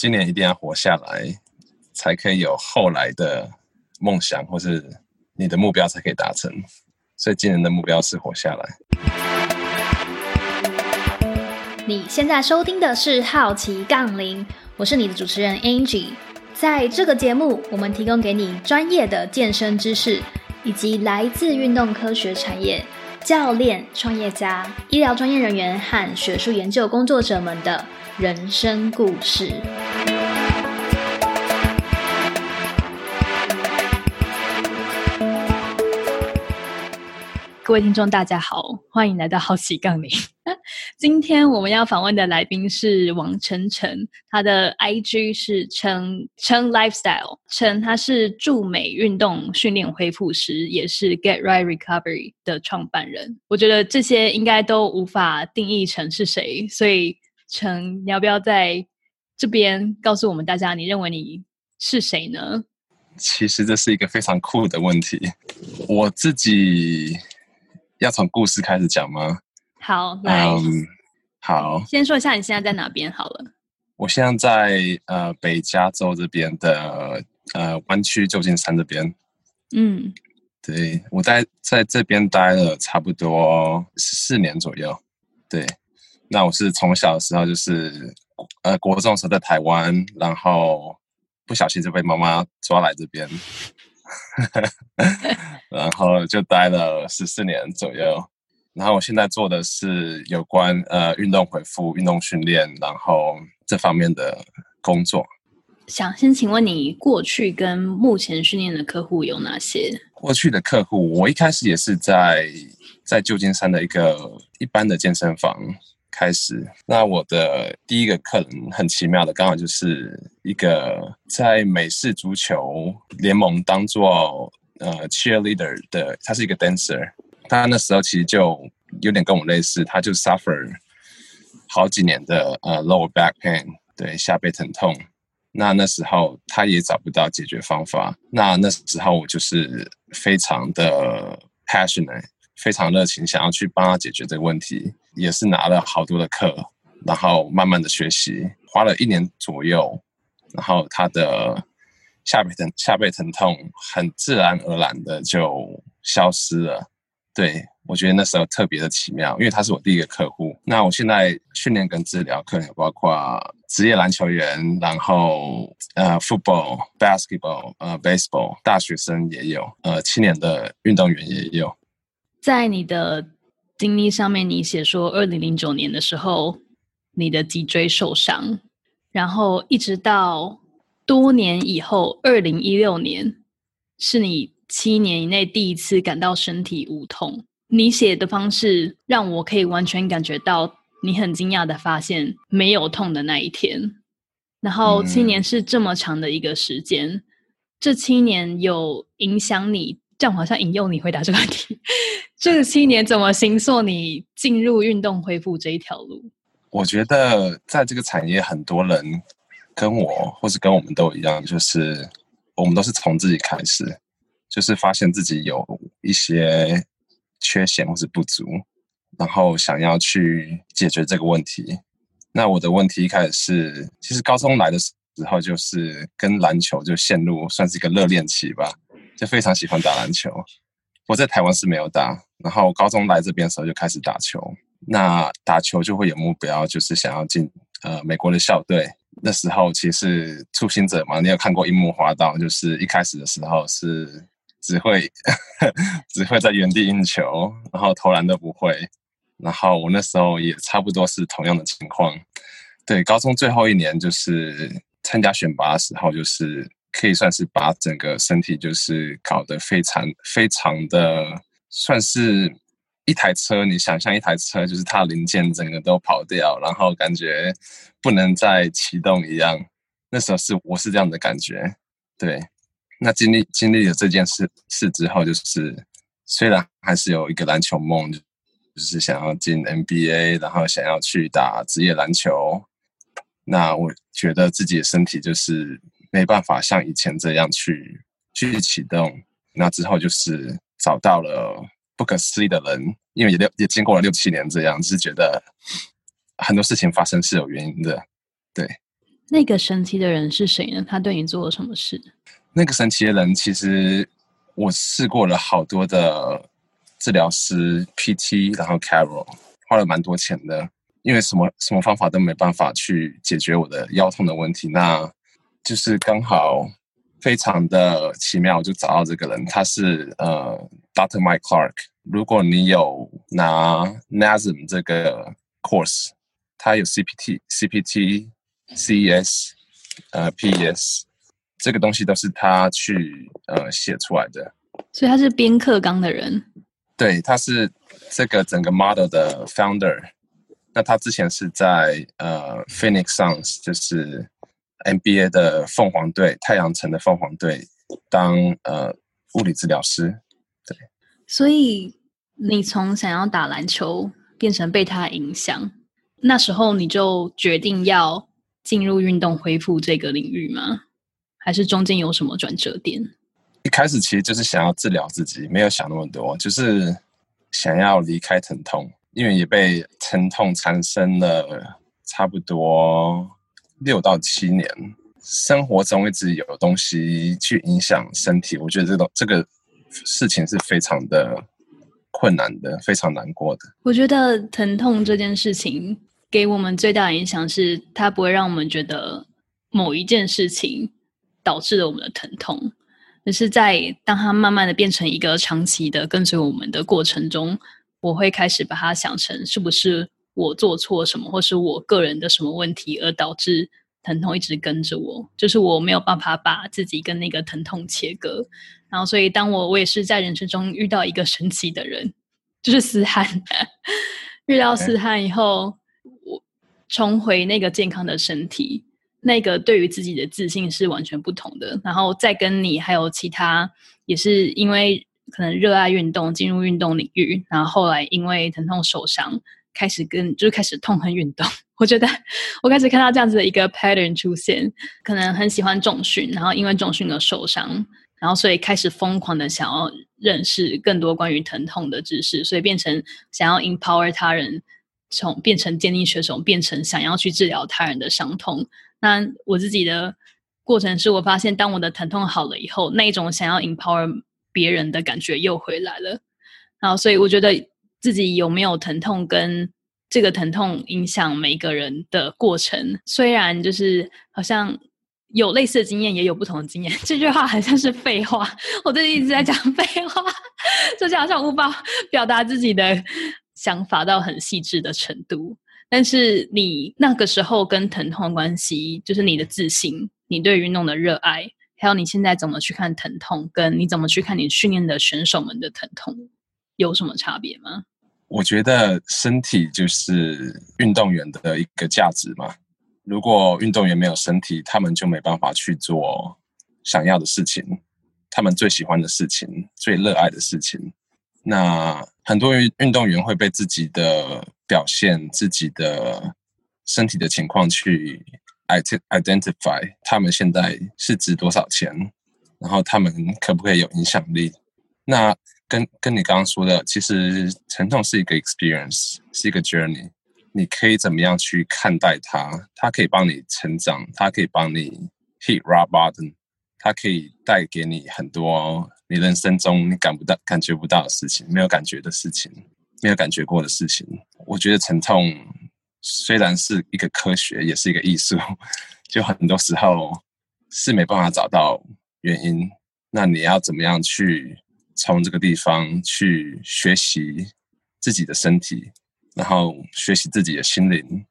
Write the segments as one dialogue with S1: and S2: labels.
S1: 今年一定要活下来，才可以有后来的梦想，或是你的目标才可以达成。所以今年的目标是活下来。
S2: 你现在收听的是《好奇杠铃》，我是你的主持人 Angie。在这个节目，我们提供给你专业的健身知识，以及来自运动科学产业、教练、创业家、医疗专业人员和学术研究工作者们的人生故事。各位听众，大家好，欢迎来到好奇杠铃。今天我们要访问的来宾是王晨晨，他的 IG 是称称 Lifestyle，称他是驻美运动训练恢复师，也是 Get Right Recovery 的创办人。我觉得这些应该都无法定义成是谁，所以陈，你要不要在这边告诉我们大家，你认为你是谁呢？
S1: 其实这是一个非常酷的问题，我自己。要从故事开始讲吗？
S2: 好，来，
S1: 好，
S2: 先说一下你现在在哪边好了。
S1: 我现在在呃北加州这边的呃湾区旧金山这边。嗯，对我在在这边待了差不多四年左右。对，那我是从小的时候就是呃国中时候在台湾，然后不小心就被妈妈抓来这边。然后就待了十四年左右，然后我现在做的是有关呃运动恢复、运动训练，然后这方面的工作。
S2: 想先请问你过去跟目前训练的客户有哪些？
S1: 过去的客户，我一开始也是在在旧金山的一个一般的健身房。开始，那我的第一个客人很奇妙的，刚好就是一个在美式足球联盟当做呃 cheerleader 的，他是一个 dancer，他那时候其实就有点跟我类似，他就 suffer 好几年的呃 lower back pain，对下背疼痛，那那时候他也找不到解决方法，那那时候我就是非常的 passionate。非常热情，想要去帮他解决这个问题，也是拿了好多的课，然后慢慢的学习，花了一年左右，然后他的下背疼下背疼痛很自然而然的就消失了。对我觉得那时候特别的奇妙，因为他是我第一个客户。那我现在训练跟治疗客人包括职业篮球员，然后呃，football、basketball、呃，baseball，大学生也有，呃，青年的运动员也有。
S2: 在你的经历上面，你写说，二零零九年的时候，你的脊椎受伤，然后一直到多年以后，二零一六年，是你七年以内第一次感到身体无痛。你写的方式让我可以完全感觉到，你很惊讶的发现没有痛的那一天。然后七年是这么长的一个时间，这七年有影响你。这样好像引诱你回答这个问题。这七年怎么行塑你进入运动恢复这一条路？
S1: 我觉得在这个产业，很多人跟我或是跟我们都一样，就是我们都是从自己开始，就是发现自己有一些缺陷或是不足，然后想要去解决这个问题。那我的问题一开始是，其实高中来的时候就是跟篮球就陷入算是一个热恋期吧。就非常喜欢打篮球，我在台湾是没有打，然后高中来这边的时候就开始打球。那打球就会有目标，就是想要进呃美国的校队。那时候其实初心者嘛，你有看过樱木花道，就是一开始的时候是只会 只会在原地运球，然后投篮都不会。然后我那时候也差不多是同样的情况。对，高中最后一年就是参加选拔的时候，就是。可以算是把整个身体就是搞得非常非常的，算是一台车。你想象一台车，就是它零件整个都跑掉，然后感觉不能再启动一样。那时候是我是这样的感觉。对，那经历经历了这件事事之后，就是虽然还是有一个篮球梦，就是想要进 NBA，然后想要去打职业篮球。那我觉得自己的身体就是。没办法像以前这样去去启动，那之后就是找到了不可思议的人，因为也六也经过了六七年这样，是觉得很多事情发生是有原因的，对。
S2: 那个神奇的人是谁呢？他对你做了什么事？
S1: 那个神奇的人，其实我试过了好多的治疗师 PT，然后 Carol 花了蛮多钱的，因为什么什么方法都没办法去解决我的腰痛的问题。那就是刚好非常的奇妙，就找到这个人，他是呃 Dr. Mike Clark。如果你有拿 NASM 这个 course，他有 CPT、CPT、CES、呃 PES，这个东西都是他去呃写出来的。
S2: 所以他是编课纲的人。
S1: 对，他是这个整个 model 的 founder。那他之前是在呃 Phoenix Suns，就是 NBA 的凤凰队，太阳城的凤凰队当呃物理治疗师。对，
S2: 所以你从想要打篮球变成被他影响，那时候你就决定要进入运动恢复这个领域吗？还是中间有什么转折点？
S1: 一开始其实就是想要治疗自己，没有想那么多，就是想要离开疼痛，因为也被疼痛缠身了差不多六到七年，生活中一直有东西去影响身体，我觉得这种这个事情是非常的困难的，非常难过的。
S2: 我觉得疼痛这件事情给我们最大的影响是，它不会让我们觉得某一件事情导致了我们的疼痛。而是在当它慢慢的变成一个长期的跟随我们的过程中，我会开始把它想成是不是我做错什么，或是我个人的什么问题，而导致疼痛一直跟着我，就是我没有办法把自己跟那个疼痛切割。然后，所以当我我也是在人生中遇到一个神奇的人，就是思翰，遇到思翰以后，我重回那个健康的身体。那个对于自己的自信是完全不同的，然后再跟你还有其他也是因为可能热爱运动进入运动领域，然后后来因为疼痛受伤开始跟就是开始痛恨运动。我觉得我开始看到这样子的一个 pattern 出现，可能很喜欢重训，然后因为重训而受伤，然后所以开始疯狂的想要认识更多关于疼痛的知识，所以变成想要 empower 他人，从变成健力选手，变成想要去治疗他人的伤痛。那我自己的过程是我发现，当我的疼痛好了以后，那一种想要 empower 别人的感觉又回来了。然后，所以我觉得自己有没有疼痛，跟这个疼痛影响每个人的过程。虽然就是好像有类似的经验，也有不同的经验。这句话好像是废话，我最近一直在讲废话，就是好像无法表达自己的想法到很细致的程度。但是你那个时候跟疼痛关系，就是你的自信，你对运动的热爱，还有你现在怎么去看疼痛，跟你怎么去看你训练的选手们的疼痛，有什么差别吗？
S1: 我觉得身体就是运动员的一个价值嘛。如果运动员没有身体，他们就没办法去做想要的事情，他们最喜欢的事情，最热爱的事情。那很多运运动员会被自己的表现、自己的身体的情况去 identify，他们现在是值多少钱，然后他们可不可以有影响力？那跟跟你刚刚说的，其实疼痛是一个 experience，是一个 journey，你可以怎么样去看待它？它可以帮你成长，它可以帮你 hit rock bottom，它可以带给你很多。你人生中你感不到、感觉不到的事情，没有感觉的事情，没有感觉过的事情，我觉得疼痛虽然是一个科学，也是一个艺术，就很多时候是没办法找到原因。那你要怎么样去从这个地方去学习自己的身体，然后学习自己的心灵，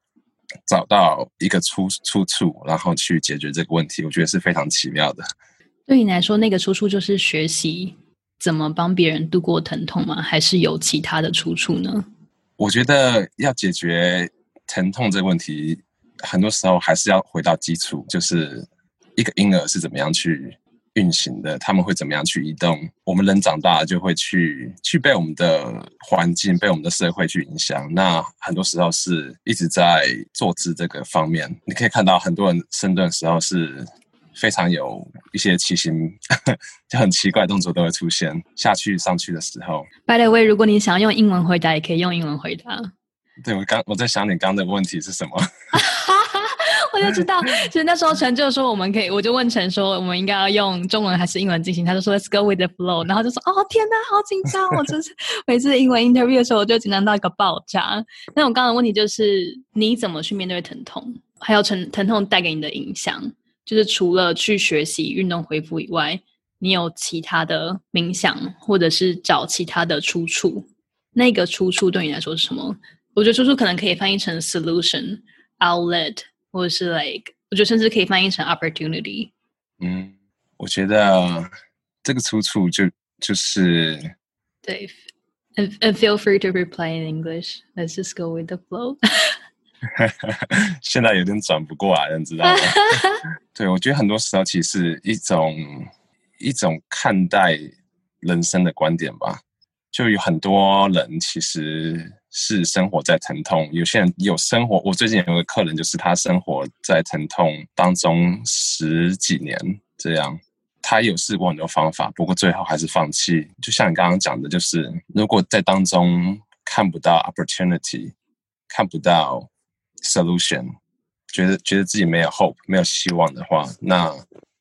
S1: 找到一个出出处，然后去解决这个问题，我觉得是非常奇妙的。
S2: 对你来说，那个出处就是学习怎么帮别人度过疼痛吗？还是有其他的出处呢？
S1: 我觉得要解决疼痛这个问题，很多时候还是要回到基础，就是一个婴儿是怎么样去运行的，他们会怎么样去移动。我们人长大了就会去去被我们的环境、被我们的社会去影响。那很多时候是一直在坐姿这个方面，你可以看到很多人深蹲的时候是。非常有一些奇形，就很奇怪动作都会出现。下去上去的时候
S2: ，By the way，如果你想要用英文回答，也可以用英文回答。
S1: 对我刚我在想，你刚的问题是什么？
S2: 就知道，其实那时候陈就说我们可以，我就问陈说我们应该要用中文还是英文进行，他就说 Let's go with the flow，然后就说哦天哪，好紧张！我真是每次英文 interview 的时候，我就紧张到一个爆炸。那我刚刚的问题就是你怎么去面对疼痛，还有疼疼痛带给你的影响，就是除了去学习运动恢复以外，你有其他的冥想，或者是找其他的出处？那个出处对你来说是什么？我觉得出处可能可以翻译成 solution outlet，或者是 like，我觉得甚至可以翻译成 opportunity。
S1: 嗯，我觉得这个出处就就是
S2: 对，and and feel free to reply in English. Let's just go with the flow.
S1: 现在有点转不过来，你知道吗？对，我觉得很多时候其实一种一种看待人生的观点吧。就有很多人其实是生活在疼痛，有些人有生活。我最近有个客人，就是他生活在疼痛当中十几年这样，他有试过很多方法，不过最后还是放弃。就像你刚刚讲的，就是如果在当中看不到 opportunity，看不到 solution，觉得觉得自己没有 hope，没有希望的话，那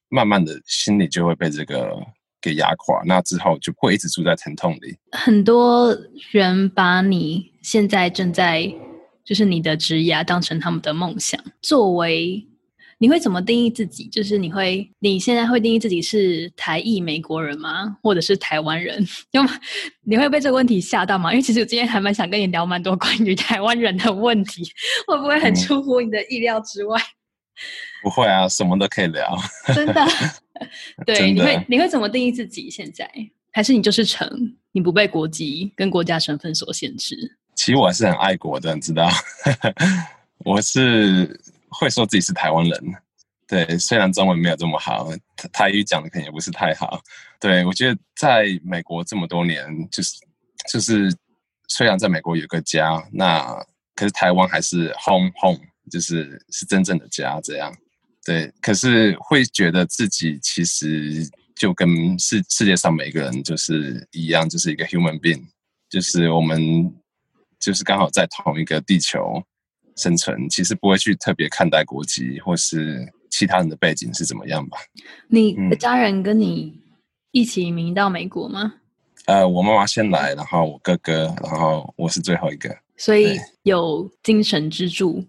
S1: 慢慢的心里就会被这个。给压垮，那之后就会一直住在疼痛里。
S2: 很多人把你现在正在就是你的职业当成他们的梦想。作为你会怎么定义自己？就是你会你现在会定义自己是台裔美国人吗？或者是台湾人？就你会被这个问题吓到吗？因为其实我今天还蛮想跟你聊蛮多关于台湾人的问题，会不会很出乎你的意料之外？
S1: 不会啊，什么都可以聊。
S2: 真的。对，你会你会怎么定义自己？现在还是你就是成，你不被国籍跟国家身份所限制？
S1: 其实我还是很爱国的，你知道，我是会说自己是台湾人。对，虽然中文没有这么好，台语讲的可能也不是太好。对我觉得在美国这么多年，就是就是虽然在美国有个家，那可是台湾还是 home home，就是是真正的家这样。对，可是会觉得自己其实就跟世世界上每个人就是一样，就是一个 human being，就是我们就是刚好在同一个地球生存，其实不会去特别看待国籍或是其他人的背景是怎么样吧。
S2: 你的家人跟你一起移民到美国吗？
S1: 呃，我妈妈先来，然后我哥哥，然后我是最后一个，
S2: 所以有精神支柱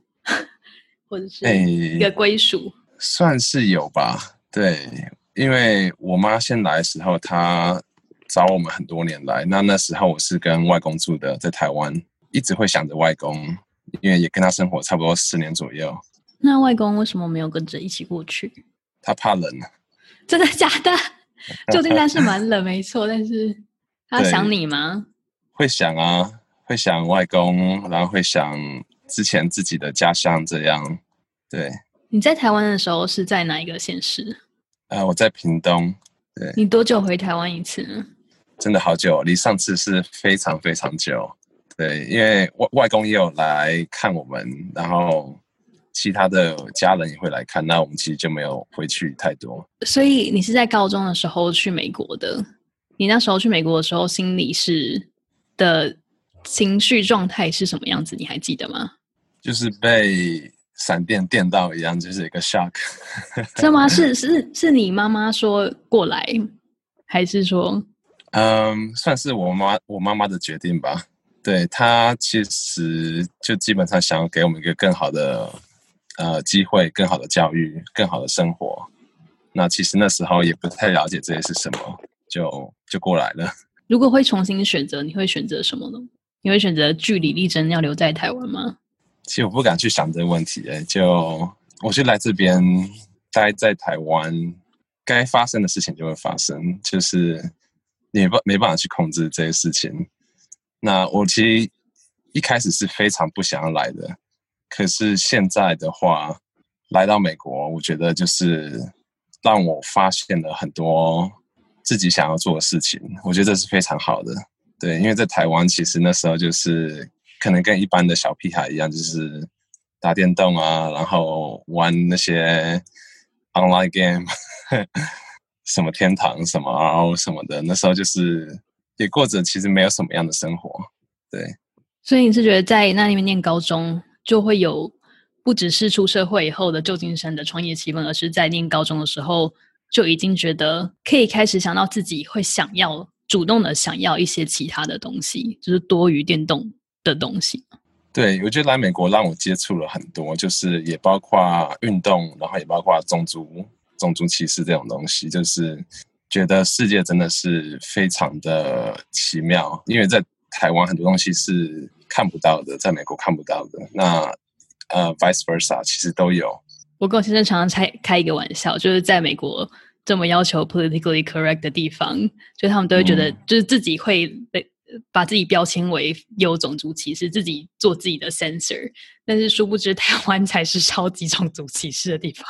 S2: 或者是一个归属。
S1: 算是有吧，对，因为我妈先来的时候，她找我们很多年来，那那时候我是跟外公住的，在台湾，一直会想着外公，因为也跟他生活差不多十年左右。
S2: 那外公为什么没有跟着一起过去？
S1: 他怕冷。
S2: 真的假的？旧金山是 蛮冷，没错，但是他想你吗？
S1: 会想啊，会想外公，然后会想之前自己的家乡，这样，对。
S2: 你在台湾的时候是在哪一个县市？
S1: 呃，我在屏东。对。
S2: 你多久回台湾一次呢？
S1: 真的好久，离上次是非常非常久。对，因为外外公也有来看我们，然后其他的家人也会来看，那我们其实就没有回去太多。
S2: 所以你是在高中的时候去美国的？你那时候去美国的时候，心里是的情绪状态是什么样子？你还记得吗？
S1: 就是被。闪电电到一样，就是一个 shock。
S2: 是吗？是是是你妈妈说过来，还是说？
S1: 嗯，算是我妈我妈妈的决定吧。对她其实就基本上想要给我们一个更好的呃机会，更好的教育，更好的生活。那其实那时候也不太了解这些是什么，就就过来了。
S2: 如果会重新选择，你会选择什么呢？你会选择据理力争，要留在台湾吗？
S1: 其实我不敢去想这个问题，就我就来这边待在台湾，该发生的事情就会发生，就是没办没办法去控制这些事情。那我其实一开始是非常不想要来的，可是现在的话，来到美国，我觉得就是让我发现了很多自己想要做的事情，我觉得这是非常好的。对，因为在台湾，其实那时候就是。可能跟一般的小屁孩一样，就是打电动啊，然后玩那些 online game，什么天堂什么 RO 什么的。那时候就是也过着其实没有什么样的生活，对。
S2: 所以你是觉得在那里面念高中就会有不只是出社会以后的旧金山的创业气氛，而是在念高中的时候就已经觉得可以开始想到自己会想要主动的想要一些其他的东西，就是多于电动的东西。
S1: 对，我觉得来美国让我接触了很多，就是也包括运动，然后也包括种族、种族歧视这种东西，就是觉得世界真的是非常的奇妙，因为在台湾很多东西是看不到的，在美国看不到的。那呃，vice versa，其实都有。
S2: 我跟我先生常常开开一个玩笑，就是在美国这么要求 politically correct 的地方，就他们都会觉得，就是自己会被把自己标签为有种族歧视，自己做自己的 censor。但是殊不知，台湾才是超级种族歧视的地方，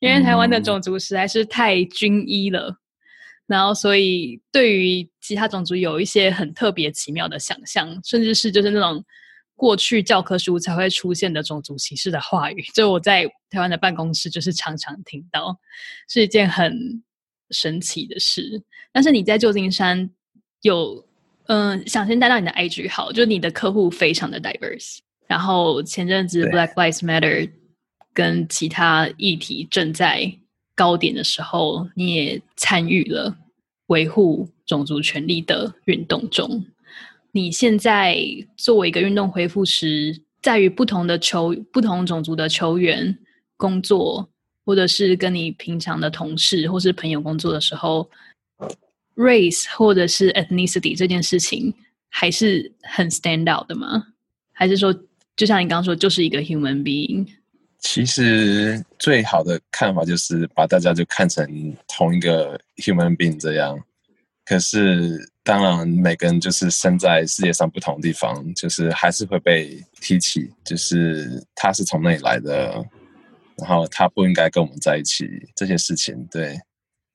S2: 因为台湾的种族实在是太均一了。然后，所以对于其他种族有一些很特别奇妙的想象，甚至是就是那种。过去教科书才会出现的种族歧视的话语，就我在台湾的办公室就是常常听到，是一件很神奇的事。但是你在旧金山有，嗯，想先带到你的 IG 好，就你的客户非常的 diverse。然后前阵子 Black Lives Matter 跟其他议题正在高点的时候，你也参与了维护种族权利的运动中。你现在作为一个运动恢复师，在于不同的球、不同种族的球员工作，或者是跟你平常的同事或是朋友工作的时候，race 或者是 ethnicity 这件事情还是很 stand out 的吗？还是说，就像你刚刚说，就是一个 human being？
S1: 其实最好的看法就是把大家就看成同一个 human being 这样。可是，当然，每个人就是生在世界上不同的地方，就是还是会被提起，就是他是从那里来的，然后他不应该跟我们在一起这些事情。对，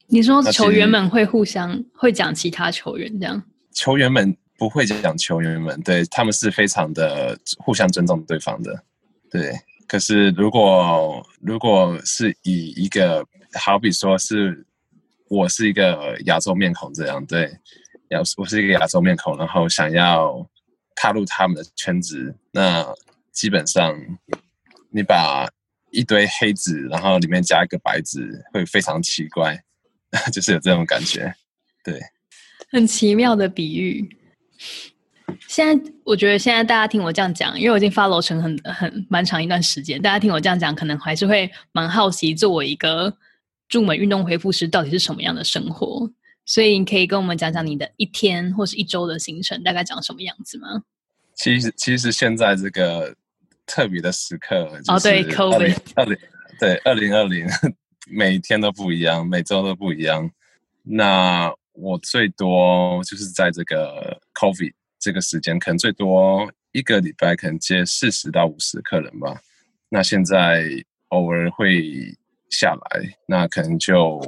S2: 你说球员们会互相会讲其他球员这样？
S1: 球员们不会讲球员们，对他们是非常的互相尊重对方的。对，可是如果如果是以一个好比说是。我是一个亚洲面孔，这样对，亚我是一个亚洲面孔，然后想要踏入他们的圈子，那基本上你把一堆黑子，然后里面加一个白子，会非常奇怪，就是有这种感觉，对，
S2: 很奇妙的比喻。现在我觉得现在大家听我这样讲，因为我已经发楼成很很蛮长一段时间，大家听我这样讲，可能还是会蛮好奇，作为一个。驻美运动恢复师到底是什么样的生活？所以你可以跟我们讲讲你的一天或是一周的行程大概长什么样子吗？
S1: 其实，其实现在这个特别的时刻
S2: 哦，对，COVID
S1: 二零对二零二零，每天都不一样，每周都不一样。那我最多就是在这个 COVID 这个时间，可能最多一个礼拜可能接四十到五十客人吧。那现在偶尔会。下来，那可能就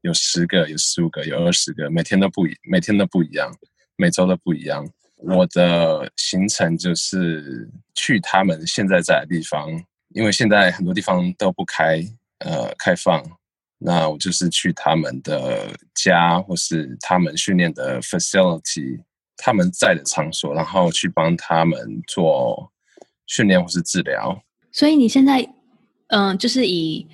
S1: 有十个、有十五个、有二十个，每天都不一，每天都不一样，每周都不一样。我的行程就是去他们现在在的地方，因为现在很多地方都不开，呃，开放。那我就是去他们的家，或是他们训练的 facility，他们在的场所，然后去帮他们做训练或是治疗。
S2: 所以你现在，嗯，就是以。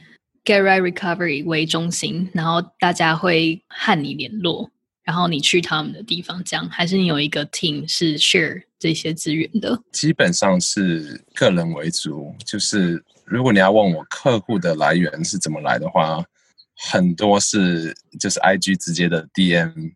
S2: Get right recovery 为中心，然后大家会和你联络，然后你去他们的地方讲，还是你有一个 team 是 share 这些资源的？
S1: 基本上是个人为主，就是如果你要问我客户的来源是怎么来的话，很多是就是 IG 直接的 DM，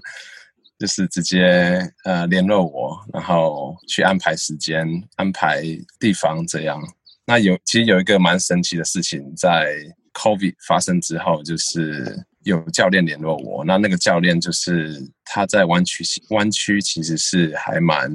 S1: 就是直接呃联络我，然后去安排时间、安排地方这样。那有其实有一个蛮神奇的事情，在 COVID 发生之后，就是有教练联络我。那那个教练就是他在湾区，湾区其实是还蛮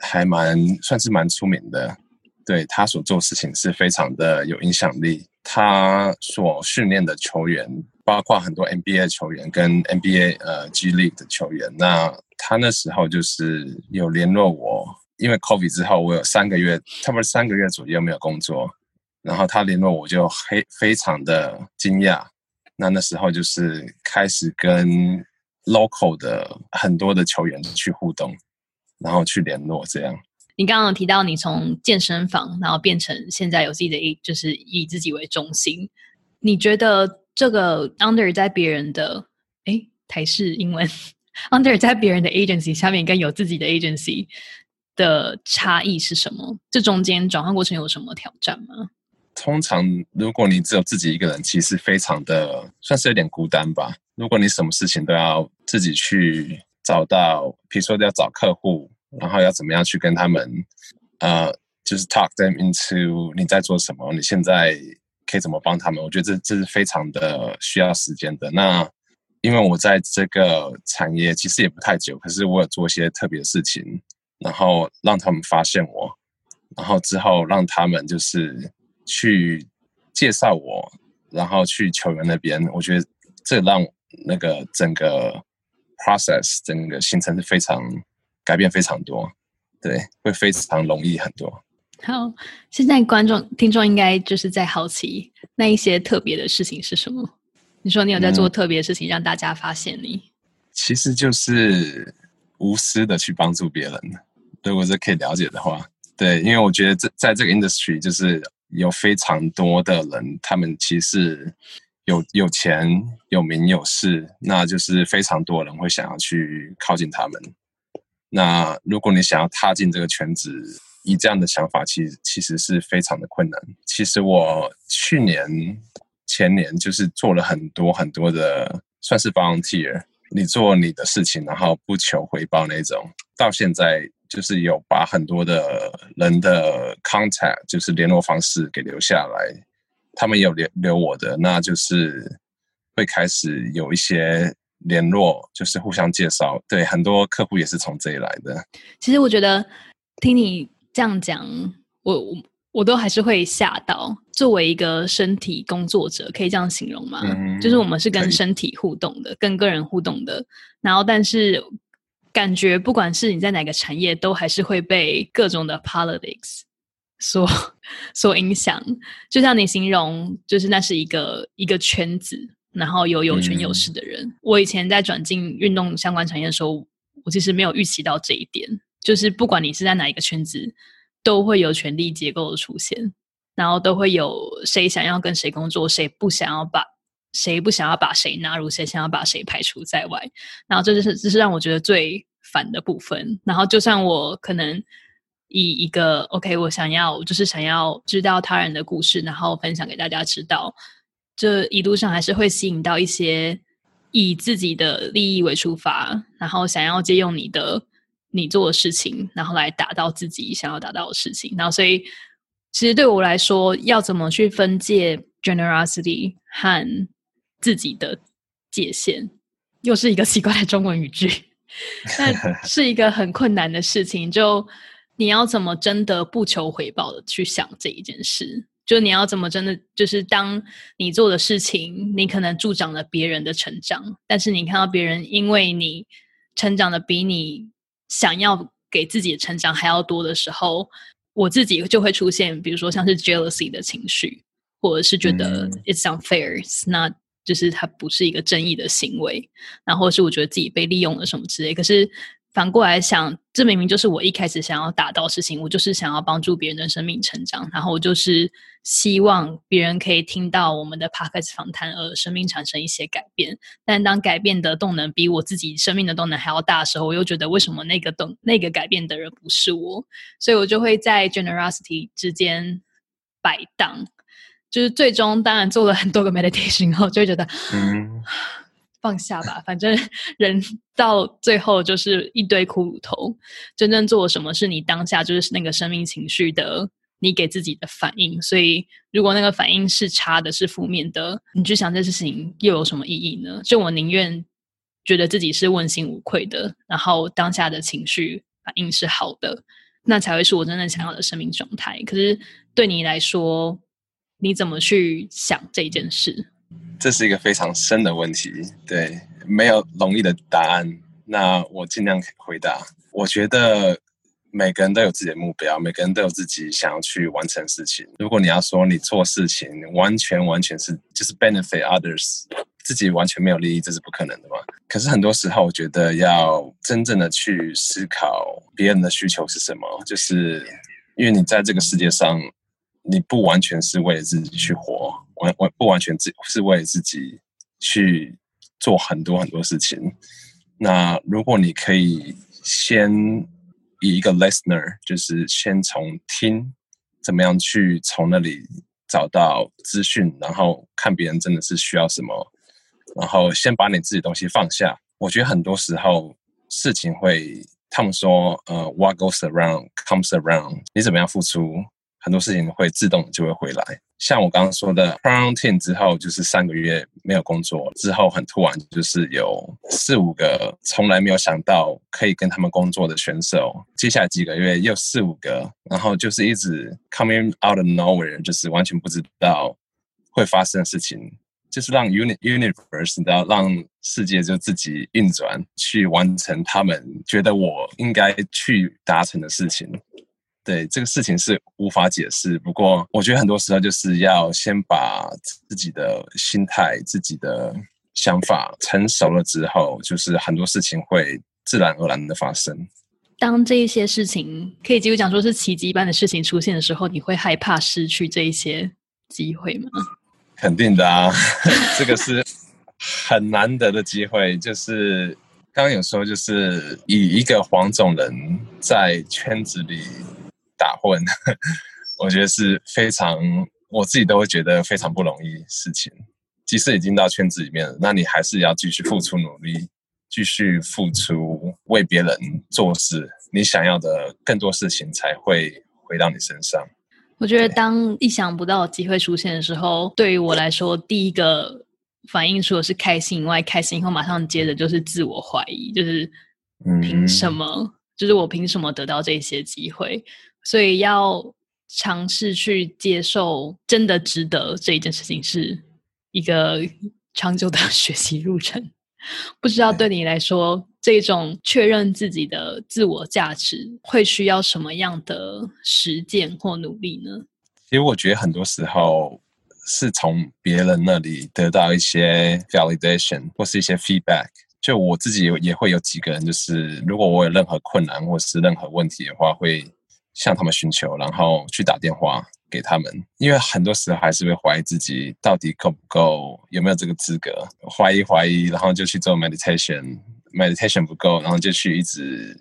S1: 还蛮算是蛮出名的。对他所做事情是非常的有影响力。他所训练的球员，包括很多 NBA 球员跟 NBA 呃 G League 的球员。那他那时候就是有联络我。因为 COVI 之后，我有三个月，差不多三个月左右没有工作，然后他联络我就非非常的惊讶。那那时候就是开始跟 local 的很多的球员去互动，然后去联络这样。
S2: 你刚刚提到你从健身房，然后变成现在有自己的，就是以自己为中心。你觉得这个 under 在别人的哎台式英文 under 在别人的 agency 下面跟有自己的 agency 的差异是什么？这中间转换过程有什么挑战吗？
S1: 通常如果你只有自己一个人，其实非常的算是有点孤单吧。如果你什么事情都要自己去找到，比如说要找客户，然后要怎么样去跟他们，呃，就是 talk them into 你在做什么，你现在。可以怎么帮他们？我觉得这这是非常的需要时间的。那因为我在这个产业其实也不太久，可是我有做一些特别的事情，然后让他们发现我，然后之后让他们就是去介绍我，然后去球员那边。我觉得这让那个整个 process 整个行程是非常改变非常多，对，会非常容易很多。
S2: 好，现在观众听众应该就是在好奇那一些特别的事情是什么？你说你有在做特别的事情，让大家发现你？
S1: 其实就是无私的去帮助别人。如果是可以了解的话，对，因为我觉得这在这个 industry 就是有非常多的人，他们其实有有钱、有名、有势，那就是非常多人会想要去靠近他们。那如果你想要踏进这个圈子，以这样的想法，其实其实是非常的困难。其实我去年、前年就是做了很多很多的，算是 volunteer，你做你的事情，然后不求回报那种。到现在就是有把很多的人的 contact，就是联络方式给留下来，他们有留留我的，那就是会开始有一些联络，就是互相介绍。对，很多客户也是从这里来的。
S2: 其实我觉得听你。这样讲，我我我都还是会吓到。作为一个身体工作者，可以这样形容吗？就是我们是跟身体互动的，跟个人互动的。然后，但是感觉不管是你在哪个产业，都还是会被各种的 politics 所所影响。就像你形容，就是那是一个一个圈子，然后有有权有势的人。我以前在转进运动相关产业的时候，我其实没有预期到这一点。就是不管你是在哪一个圈子，都会有权力结构的出现，然后都会有谁想要跟谁工作，谁不想要把谁不想要把谁纳入，谁想要把谁排除在外。然后这就是这是让我觉得最烦的部分。然后就算我可能以一个 OK，我想要就是想要知道他人的故事，然后分享给大家知道，这一路上还是会吸引到一些以自己的利益为出发，然后想要借用你的。你做的事情，然后来达到自己想要达到的事情。然后，所以其实对我来说，要怎么去分界 generosity 和自己的界限，又是一个奇怪的中文语句，那 是一个很困难的事情。就你要怎么真的不求回报的去想这一件事？就你要怎么真的就是当你做的事情，你可能助长了别人的成长，但是你看到别人因为你成长的比你。想要给自己的成长还要多的时候，我自己就会出现，比如说像是 jealousy 的情绪，或者是觉得 it's unfair，那就是它不是一个正义的行为，然后是我觉得自己被利用了什么之类。可是。反过来想，这明明就是我一开始想要达到的事情。我就是想要帮助别人的生命成长，然后我就是希望别人可以听到我们的 podcast 访谈，而生命产生一些改变。但当改变的动能比我自己生命的动能还要大的时候，我又觉得为什么那个动那个改变的人不是我？所以我就会在 generosity 之间摆荡。就是最终，当然做了很多个 meditation 后，就会觉得，嗯。放下吧，反正 人到最后就是一堆骷髅头。真正做什么是你当下就是那个生命情绪的，你给自己的反应。所以，如果那个反应是差的、是负面的，你去想这事情又有什么意义呢？就我宁愿觉得自己是问心无愧的，然后当下的情绪反应是好的，那才会是我真正想要的生命状态。可是对你来说，你怎么去想这件事？
S1: 这是一个非常深的问题，对，没有容易的答案。那我尽量回答。我觉得每个人都有自己的目标，每个人都有自己想要去完成事情。如果你要说你做事情完全完全是就是 benefit others，自己完全没有利益，这是不可能的嘛。可是很多时候，我觉得要真正的去思考别人的需求是什么，就是因为你在这个世界上，你不完全是为了自己去活，完完不完全自是为自己去做很多很多事情。那如果你可以先以一个 listener，就是先从听怎么样去从那里找到资讯，然后看别人真的是需要什么，然后先把你自己东西放下。我觉得很多时候事情会，他们说，呃，what goes around comes around，你怎么样付出？很多事情会自动就会回来。像我刚刚说的，quarantine 之后就是三个月没有工作，之后很突然就是有四五个从来没有想到可以跟他们工作的选手，接下来几个月又四五个，然后就是一直 coming out of nowhere，就是完全不知道会发生的事情，就是让 uni universe 然后让世界就自己运转，去完成他们觉得我应该去达成的事情。对这个事情是无法解释，不过我觉得很多时候就是要先把自己的心态、自己的想法成熟了之后，就是很多事情会自然而然的发生。
S2: 当这一些事情可以几乎讲说是奇迹般的事情出现的时候，你会害怕失去这一些机会吗？
S1: 肯定的啊，这个是很难得的机会，就是刚刚有说，就是以一个黄种人在圈子里。打混，我觉得是非常，我自己都会觉得非常不容易事情。即使已经到圈子里面了，那你还是要继续付出努力，继续付出为别人做事，你想要的更多事情才会回到你身上。
S2: 我觉得当意想不到的机会出现的时候，对于我来说，第一个反应除了是开心以外，开心以后马上接着就是自我怀疑，就是凭什么？就是我凭什么得到这些机会？所以要尝试去接受，真的值得这一件事情，是一个长久的 学习路程。不知道对你来说，这种确认自己的自我价值，会需要什么样的实践或努力呢？
S1: 其实我觉得很多时候是从别人那里得到一些 validation 或是一些 feedback。就我自己也会有几个人，就是如果我有任何困难或是任何问题的话，会。向他们寻求，然后去打电话给他们，因为很多时候还是会怀疑自己到底够不够，有没有这个资格，怀疑怀疑，然后就去做 meditation，meditation 不够，然后就去一直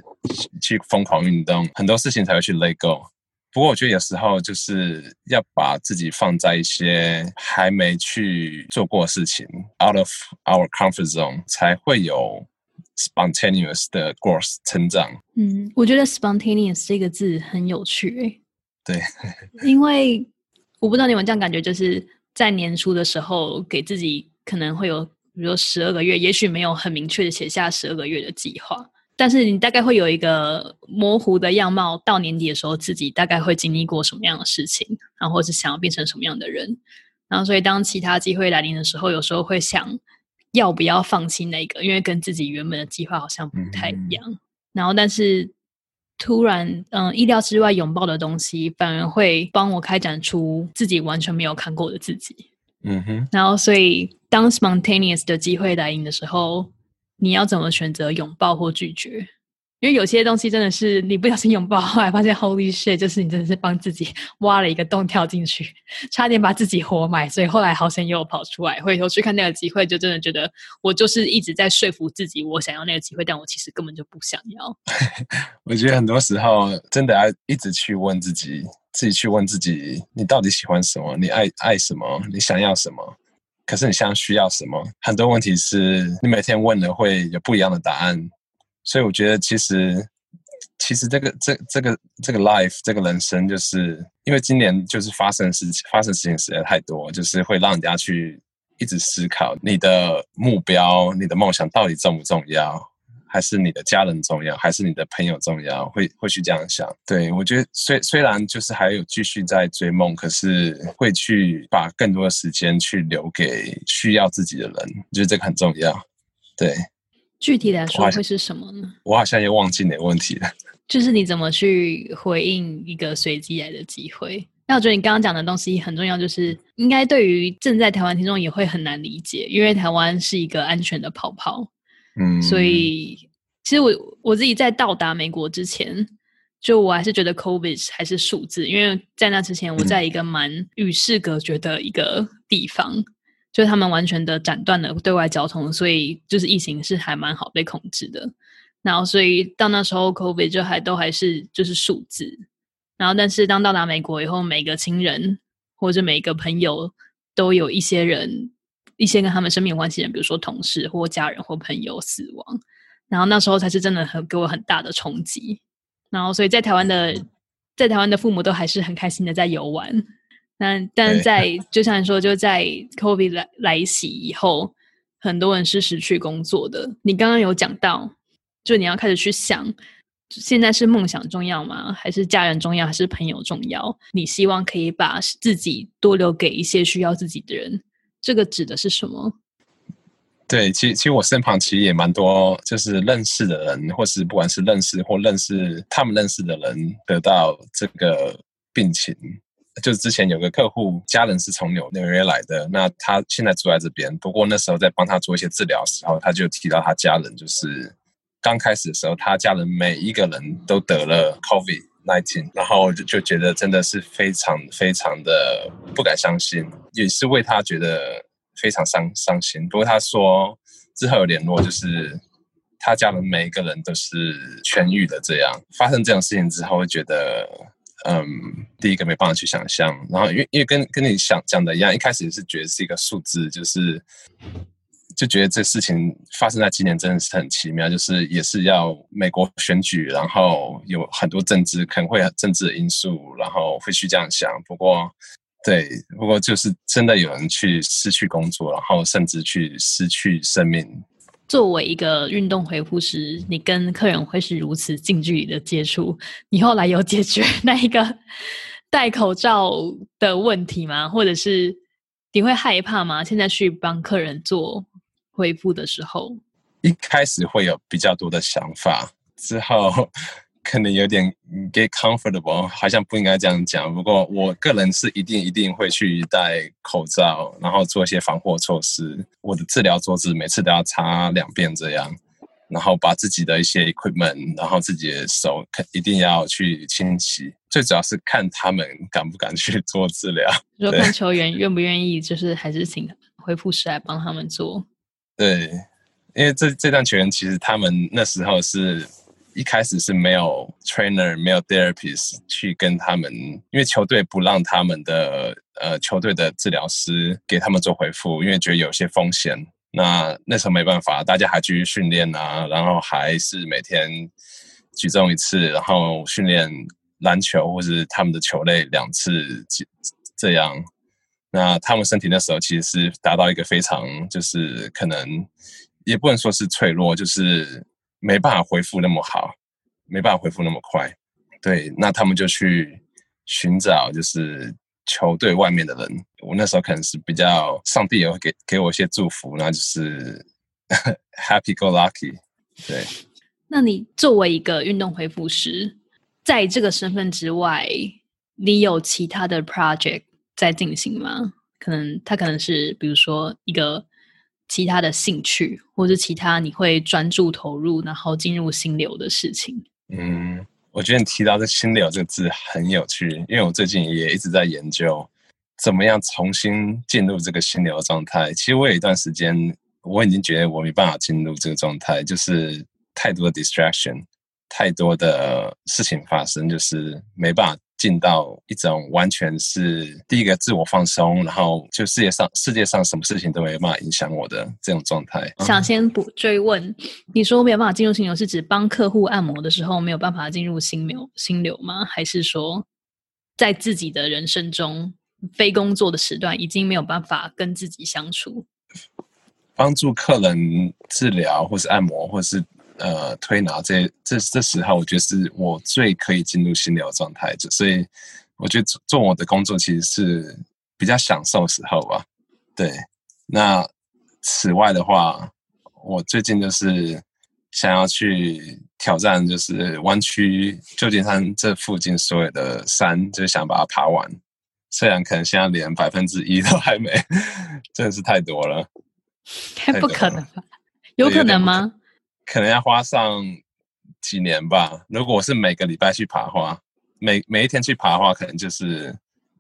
S1: 去疯狂运动，很多事情才会去 let go。不过我觉得有时候就是要把自己放在一些还没去做过的事情，out of our comfort zone，才会有。Spontaneous 的 growth 成长，
S2: 嗯，我觉得 spontaneous 这个字很有趣，
S1: 对，
S2: 因为我不知道你们这样感觉，就是在年初的时候给自己可能会有，比如说十二个月，也许没有很明确的写下十二个月的计划，但是你大概会有一个模糊的样貌，到年底的时候自己大概会经历过什么样的事情，然后或是想要变成什么样的人，然后所以当其他机会来临的时候，有时候会想。要不要放弃那个？因为跟自己原本的计划好像不太一样。然后，但是突然，嗯，意料之外拥抱的东西，反而会帮我开展出自己完全没有看过的自己。嗯哼。然后，所以当 spontaneous 的机会来临的时候，你要怎么选择拥抱或拒绝？因为有些东西真的是你不小心拥抱，后来发现 Holy shit，就是你真的是帮自己挖了一个洞跳进去，差点把自己活埋，所以后来好险又跑出来。回头去看那个机会，就真的觉得我就是一直在说服自己，我想要那个机会，但我其实根本就不想要。
S1: 我觉得很多时候真的要一直去问自己，自己去问自己，你到底喜欢什么？你爱爱什么？你想要什么？可是你现在需要什么？很多问题是你每天问了会有不一样的答案。所以我觉得，其实，其实这个这这个这个 life 这个人生，就是因为今年就是发生事情，发生事情实在太多，就是会让人家去一直思考你的目标、你的梦想到底重不重要，还是你的家人重要，还是你的朋友重要？会会去这样想。对我觉得，虽虽然就是还有继续在追梦，可是会去把更多的时间去留给需要自己的人，我觉得这个很重要。对。
S2: 具体来说会是什么呢？
S1: 我好像也忘记哪个问题了。
S2: 就是你怎么去回应一个随机来的机会？那我觉得你刚刚讲的东西很重要，就是应该对于正在台湾听众也会很难理解，因为台湾是一个安全的泡泡。
S1: 嗯，
S2: 所以其实我我自己在到达美国之前，就我还是觉得 COVID 还是数字，因为在那之前我在一个蛮与世隔绝的一个地方，就他们完全的斩断了对外交通，所以就是疫情是还蛮好被控制的。然后所以到那时候 COVID 就还都还是就是数字，然后但是当到达美国以后，每个亲人或者每个朋友都有一些人。一些跟他们生命有关系的人，比如说同事或家人或朋友死亡，然后那时候才是真的很给我很大的冲击。然后，所以在台湾的在台湾的父母都还是很开心的在游玩。那但 在就像你说，就在 COVID 来来袭以后，很多人是失去工作的。你刚刚有讲到，就你要开始去想，现在是梦想重要吗？还是家人重要？还是朋友重要？你希望可以把自己多留给一些需要自己的人。这个指的是什么？
S1: 对，其实其实我身旁其实也蛮多，就是认识的人，或是不管是认识或认识他们认识的人，得到这个病情。就是之前有个客户家人是从纽纽约来的，那他现在住在这边。不过那时候在帮他做一些治疗时候，他就提到他家人，就是刚开始的时候，他家人每一个人都得了 COVID。nineteen，然后就就觉得真的是非常非常的不敢相信，也是为他觉得非常伤伤心。不过他说之后有联络，就是他家人每一个人都是痊愈的。这样发生这种事情之后，会觉得嗯，第一个没办法去想象。然后因为因为跟跟你想讲的一样，一开始是觉得是一个数字，就是。就觉得这事情发生在今年真的是很奇妙，就是也是要美国选举，然后有很多政治可能会有政治的因素，然后会去这样想。不过，对，不过就是真的有人去失去工作，然后甚至去失去生命。
S2: 作为一个运动回复师，你跟客人会是如此近距离的接触，你后来有解决那一个戴口罩的问题吗？或者是你会害怕吗？现在去帮客人做？恢复的时候，
S1: 一开始会有比较多的想法，之后可能有点 get comfortable，好像不应该这样讲。不过我个人是一定一定会去戴口罩，然后做一些防护措施。我的治疗桌子每次都要擦两遍这样，然后把自己的一些 equipment，然后自己的手一定要去清洗。最主要是看他们敢不敢去做治疗，
S2: 说看球员愿不愿意，就是还是请恢复师来帮他们做。
S1: 对，因为这这段球员其实他们那时候是一开始是没有 trainer 没有 therapist 去跟他们，因为球队不让他们的呃球队的治疗师给他们做回复，因为觉得有些风险。那那时候没办法，大家还继续训练啊，然后还是每天举重一次，然后训练篮球或是他们的球类两次这样。那他们身体那时候其实是达到一个非常，就是可能也不能说是脆弱，就是没办法回复那么好，没办法回复那么快。对，那他们就去寻找就是球队外面的人。我那时候可能是比较上帝也会给给我一些祝福，那就是 Happy Go Lucky。对。
S2: 那你作为一个运动恢复师，在这个身份之外，你有其他的 project？在进行吗？可能他可能是比如说一个其他的兴趣，或者其他你会专注投入，然后进入心流的事情。
S1: 嗯，我觉得你提到这“心流”这个字很有趣，因为我最近也一直在研究怎么样重新进入这个心流状态。其实我有一段时间我已经觉得我没办法进入这个状态，就是太多的 distraction，太多的事情发生，就是没办法。进到一种完全是第一个自我放松，然后就世界上世界上什么事情都没办法影响我的这种状态。
S2: 想先补追问，你说没有办法进入心流，是指帮客户按摩的时候没有办法进入心流心流吗？还是说在自己的人生中非工作的时段已经没有办法跟自己相处？
S1: 帮助客人治疗，或是按摩，或是。呃，推拿这这这时候，我觉得是我最可以进入心流状态，就所以我觉得做我的工作其实是比较享受时候吧。对，那此外的话，我最近就是想要去挑战，就是湾区旧金山这附近所有的山，就想把它爬完。虽然可能现在连百分之一都还没，真的是太多了。
S2: 太不可能吧？有可能吗？
S1: 可能要花上几年吧。如果我是每个礼拜去爬的话，每每一天去爬的话，可能就是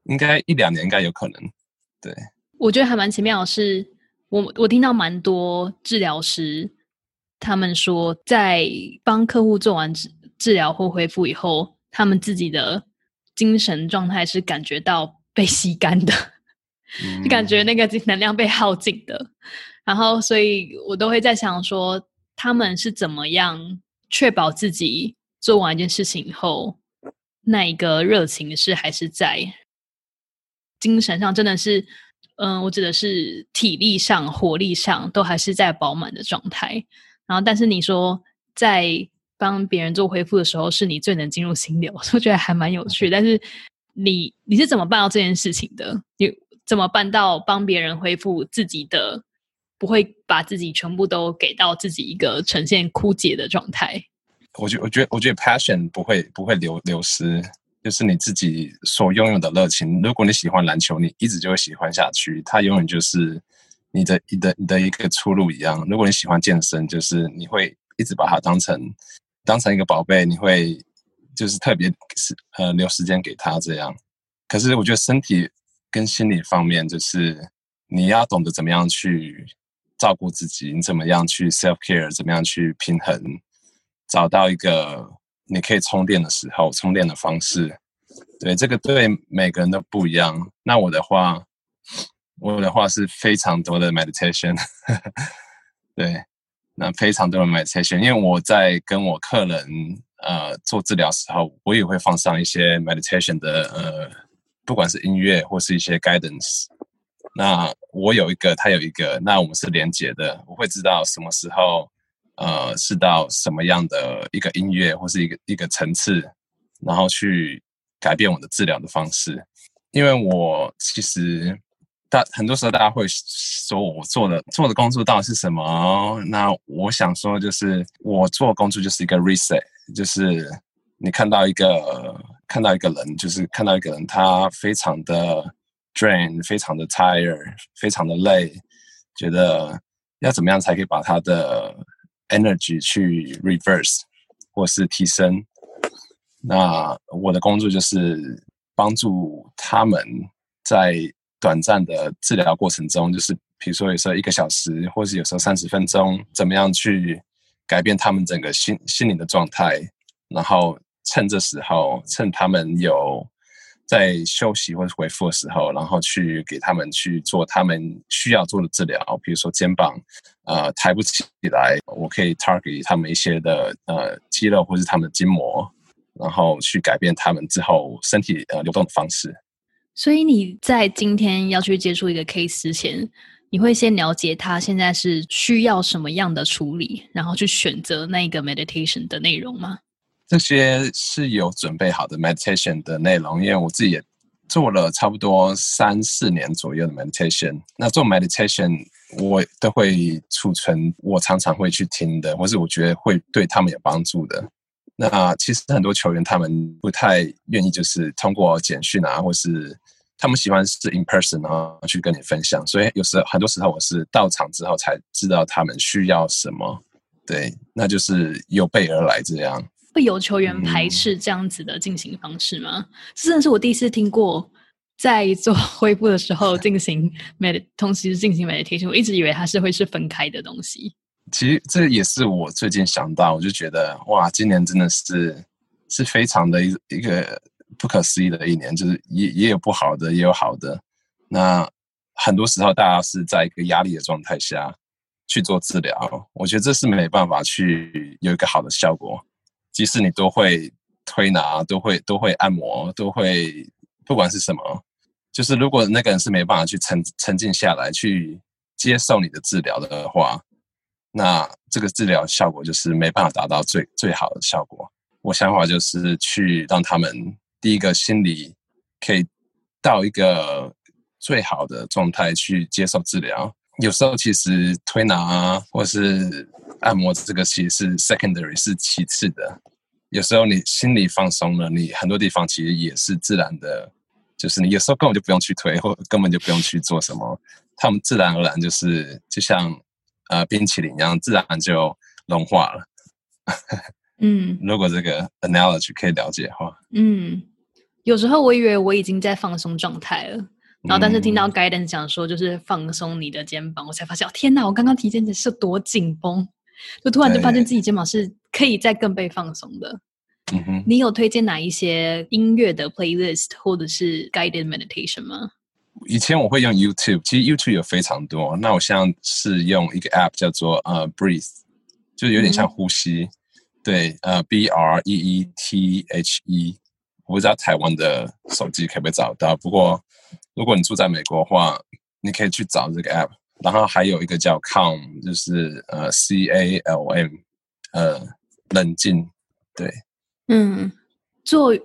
S1: 应该一两年应该有可能。对，
S2: 我觉得还蛮奇妙的是，我我听到蛮多治疗师他们说，在帮客户做完治治疗或恢复以后，他们自己的精神状态是感觉到被吸干的，就感觉那个能量被耗尽的。然后，所以我都会在想说，他们是怎么样确保自己做完一件事情以后，那一个热情是还是在。精神上真的是，嗯，我指的是体力上、活力上都还是在饱满的状态。然后，但是你说在帮别人做恢复的时候，是你最能进入心流，我觉得还蛮有趣。但是你你是怎么办到这件事情的？你怎么办到帮别人恢复自己的，不会把自己全部都给到自己一个呈现枯竭的状态？
S1: 我觉我觉得我觉得 passion 不会不会流流失。就是你自己所拥有的热情。如果你喜欢篮球，你一直就会喜欢下去。它永远就是你的、你的、你的一个出路一样。如果你喜欢健身，就是你会一直把它当成当成一个宝贝，你会就是特别是呃留时间给他这样。可是我觉得身体跟心理方面，就是你要懂得怎么样去照顾自己，你怎么样去 self care，怎么样去平衡，找到一个。你可以充电的时候，充电的方式，对这个对每个人都不一样。那我的话，我的话是非常多的 meditation，对，那非常多的 meditation。因为我在跟我客人呃做治疗时候，我也会放上一些 meditation 的呃，不管是音乐或是一些 guidance。那我有一个，他有一个，那我们是连接的，我会知道什么时候。呃，是到什么样的一个音乐或是一个一个层次，然后去改变我的治疗的方式。因为我其实大很多时候大家会说我做的做的工作到底是什么？那我想说就是我做工作就是一个 reset，就是你看到一个看到一个人，就是看到一个人他非常的 drain，非常的 tired，非常的累，觉得要怎么样才可以把他的 energy 去 reverse 或是提升，那我的工作就是帮助他们在短暂的治疗过程中，就是比如说有时候一个小时，或是有时候三十分钟，怎么样去改变他们整个心心灵的状态，然后趁这时候，趁他们有。在休息或者恢复的时候，然后去给他们去做他们需要做的治疗，比如说肩膀呃抬不起来，我可以 target 他们一些的呃肌肉或是他们的筋膜，然后去改变他们之后身体呃流动的方式。
S2: 所以你在今天要去接触一个 case 之前，你会先了解他现在是需要什么样的处理，然后去选择那个 meditation 的内容吗？
S1: 这些是有准备好的 meditation 的内容，因为我自己也做了差不多三四年左右的 meditation。那做 meditation 我都会储存我常常会去听的，或是我觉得会对他们有帮助的。那其实很多球员他们不太愿意，就是通过简讯啊，或是他们喜欢是 in person 啊去跟你分享。所以有时很多时候我是到场之后才知道他们需要什么，对，那就是有备而来这样。
S2: 会有球员排斥这样子的进行方式吗？这真的是我第一次听过，在做 恢复的时候进行 med，同时进行 meditation。我一直以为它是会是分开的东西。
S1: 其实这也是我最近想到，我就觉得哇，今年真的是是非常的一一个不可思议的一年，就是也也有不好的，也有好的。那很多时候大家是在一个压力的状态下去做治疗，我觉得这是没办法去有一个好的效果。即使你都会推拿，都会都会按摩，都会不管是什么，就是如果那个人是没办法去沉沉静下来，去接受你的治疗的话，那这个治疗效果就是没办法达到最最好的效果。我想法就是去让他们第一个心理可以到一个最好的状态去接受治疗。有时候其实推拿或是按摩这个其实是 secondary 是其次的。有时候你心里放松了，你很多地方其实也是自然的，就是你有时候根本就不用去推，或根本就不用去做什么，他们自然而然就是就像呃冰淇淋一样，自然就融化了。
S2: 嗯。
S1: 如果这个 analogy 可以了解的话，
S2: 嗯，有时候我以为我已经在放松状态了，然后但是听到
S1: 嗯。
S2: guidance 讲说就是放松你的肩膀，我才发现，哦天哪，我刚刚提肩是多紧绷，就突然就发现自己肩膀是可以再更被放松的。
S1: 嗯哼，
S2: 你有推荐哪一些音乐的 playlist 或者是 guided meditation 吗？
S1: 以前我会用 YouTube，其实 YouTube 有非常多。那我现在是用一个 App 叫做呃 Breathe，就是有点像
S2: 嗯
S1: 呼吸。对，呃 B R E E T H E，我不知道台湾的手机可不可以找到。不过如果你住在美国的话，你可以去找这个 App。然后还有一个叫 Calm，就是呃 C A L M，呃冷静。对，
S2: 嗯，做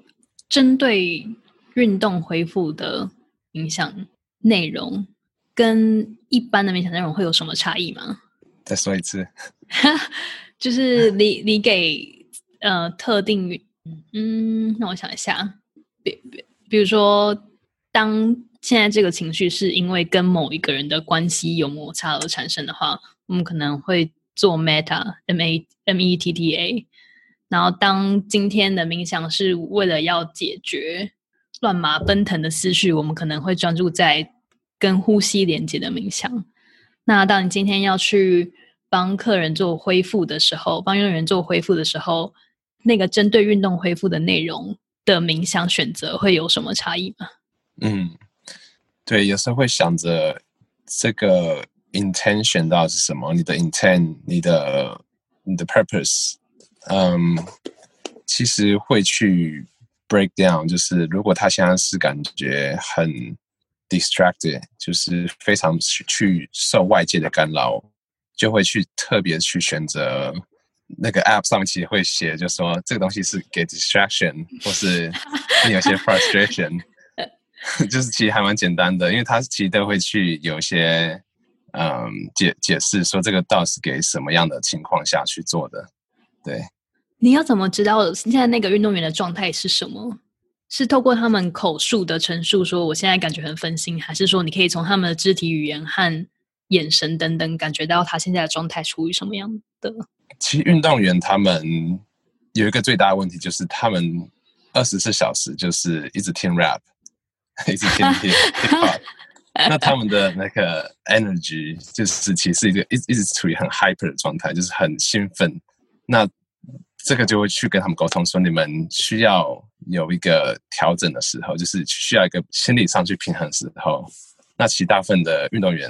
S2: 针对运动恢复的冥想内容，跟一般的冥想内容会有什么差异吗？
S1: 再说一次。
S2: 就是你你给呃特定嗯，那我想一下，比比比如说，当现在这个情绪是因为跟某一个人的关系有摩擦而产生的话，我们可能会做 meta m a m e t t a。然后，当今天的冥想是为了要解决乱麻奔腾的思绪，我们可能会专注在跟呼吸连接的冥想。那当你今天要去帮客人做恢复的时候，帮运动员做恢复的时候，那个针对运动恢复的内容的冥想选择会有什么差异吗？
S1: 嗯，对，有时候会想着这个 intention 到底是什么？你的 intent，你的你的 purpose，嗯，其实会去 break down，就是如果他现在是感觉很 distracted，就是非常去去受外界的干扰，就会去特别去选择那个 app 上面其实会写，就说这个东西是给 distraction，或是 你有些 frustration。就是其实还蛮简单的，因为他其实都会去有一些嗯解解释说这个到底是给什么样的情况下去做的，对。
S2: 你要怎么知道现在那个运动员的状态是什么？是透过他们口述的陈述说我现在感觉很分心，还是说你可以从他们的肢体语言和眼神等等感觉到他现在的状态处于什么样的？
S1: 其实运动员他们有一个最大的问题，就是他们二十四小时就是一直听 rap，一直听 hip hop。那他们的那个 energy 就是其实一个一一直处于很 hyper 的状态，就是很兴奋。那这个就会去跟他们沟通说，你们需要有一个调整的时候，就是需要一个心理上去平衡的时候。那其大部分的运动员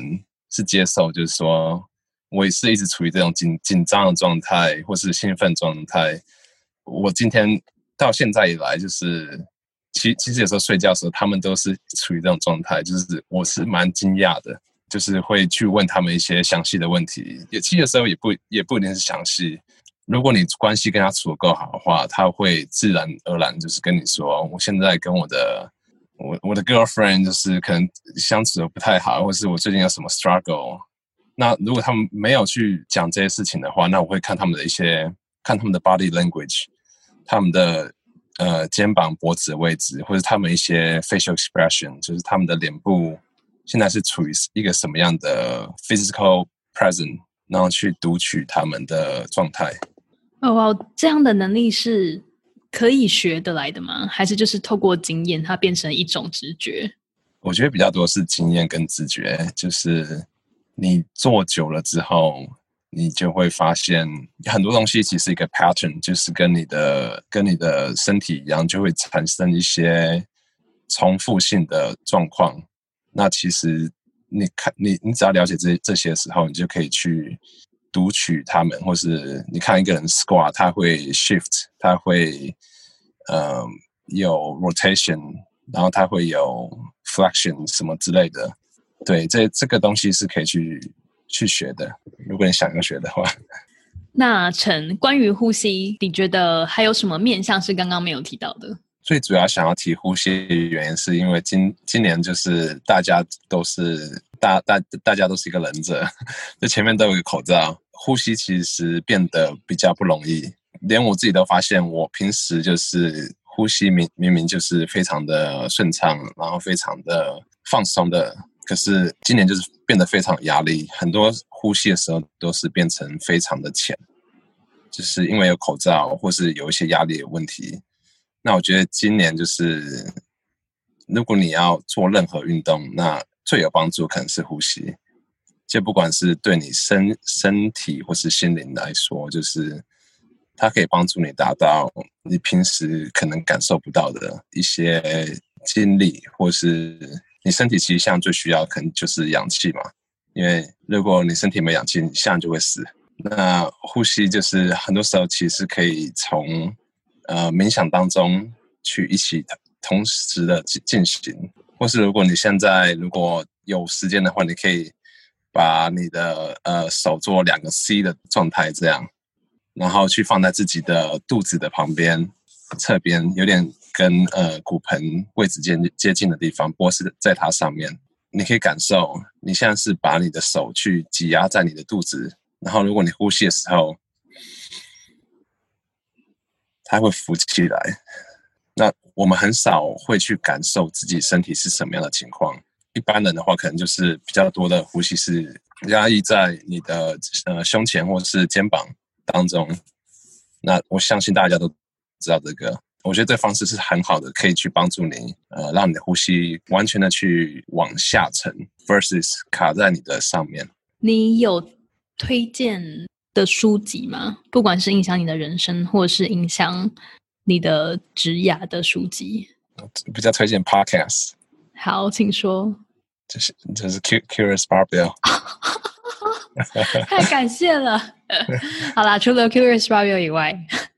S1: 是接受，就是说我也是一直处于这种紧紧张的状态，或是兴奋状态。我今天到现在以来，就是其其实有时候睡觉的时候，他们都是处于这种状态，就是我是蛮惊讶的，就是会去问他们一些详细的问题。也其实有时候也不也不一定是详细。如果你关系跟他处的够好的话，他会自然而然就是跟你说，我现在跟我的我我的 girlfriend 就是可能相处的不太好，或是我最近有什么 struggle。那如果他们没有去讲这些事情的话，那我会看他们的一些看他们的 body language，他们的呃肩膀、脖子的位置，或者他们一些 facial expression，就是他们的脸部现在是处于一个什么样的 physical present，然后去读取他们的状态。
S2: 哦哇，这样的能力是可以学得来的吗？还是就是透过经验，它变成一种直觉？
S1: 我觉得比较多是经验跟直觉，就是你做久了之后，你就会发现很多东西其实一个 pattern，就是跟你的跟你的身体一样，就会产生一些重复性的状况。那其实你看你你只要了解这这些时候，你就可以去读取他们，或是你看一个人 squat，他会 shift，他会呃有 rotation，然后他会有 flexion 什么之类的。对，这这个东西是可以去去学的，如果你想要学的话。
S2: 那陈，关于呼吸，你觉得还有什么面向是刚刚没有提到的？
S1: 最主要想要提呼吸的原因，是因为今今年就是大家都是大大大家都是一个忍者，就前面都有一个口罩，呼吸其实变得比较不容易。连我自己都发现，我平时就是呼吸明明明就是非常的顺畅，然后非常的放松的，可是今年就是变得非常压力，很多呼吸的时候都是变成非常的浅。就是因为有口罩或是有一些压力的问题。那我觉得今年就是，如果你要做任何运动，那最有帮助可能是呼吸。就不管是对你身身体或是心灵来说，就是它可以帮助你达到你平时可能感受不到的一些经历，或是你身体其实现在最需要可能就是氧气嘛。因为如果你身体没氧气，你现在就会死。那呼吸就是很多时候其实可以从呃冥想当中去一起同时的进进行，或是如果你现在如果有时间的话，你可以把你的呃手做两个 C 的状态，这样，然后去放在自己的肚子的旁边侧边，有点跟呃骨盆位置接接近的地方，波是在它上面，你可以感受你现在是把你的手去挤压在你的肚子。然后，如果你呼吸的时候，它会浮起来。那我们很少会去感受自己身体是什么样的情况。一般人的话，可能就是比较多的呼吸是压抑在你的呃胸前或者是肩膀当中。那我相信大家都知道这个。我觉得这方式是很好的，可以去帮助你呃，让你的呼吸完全的去往下沉，versus 卡在你的上面。
S2: 你有。推荐的书籍吗？不管是影响你的人生，或者是影响你的职涯的书籍，
S1: 比较推荐 Podcast。
S2: 好，请说。
S1: 就是就是 Curious Barbell。
S2: 太感谢了。好啦，除了 Curious Barbell 以外，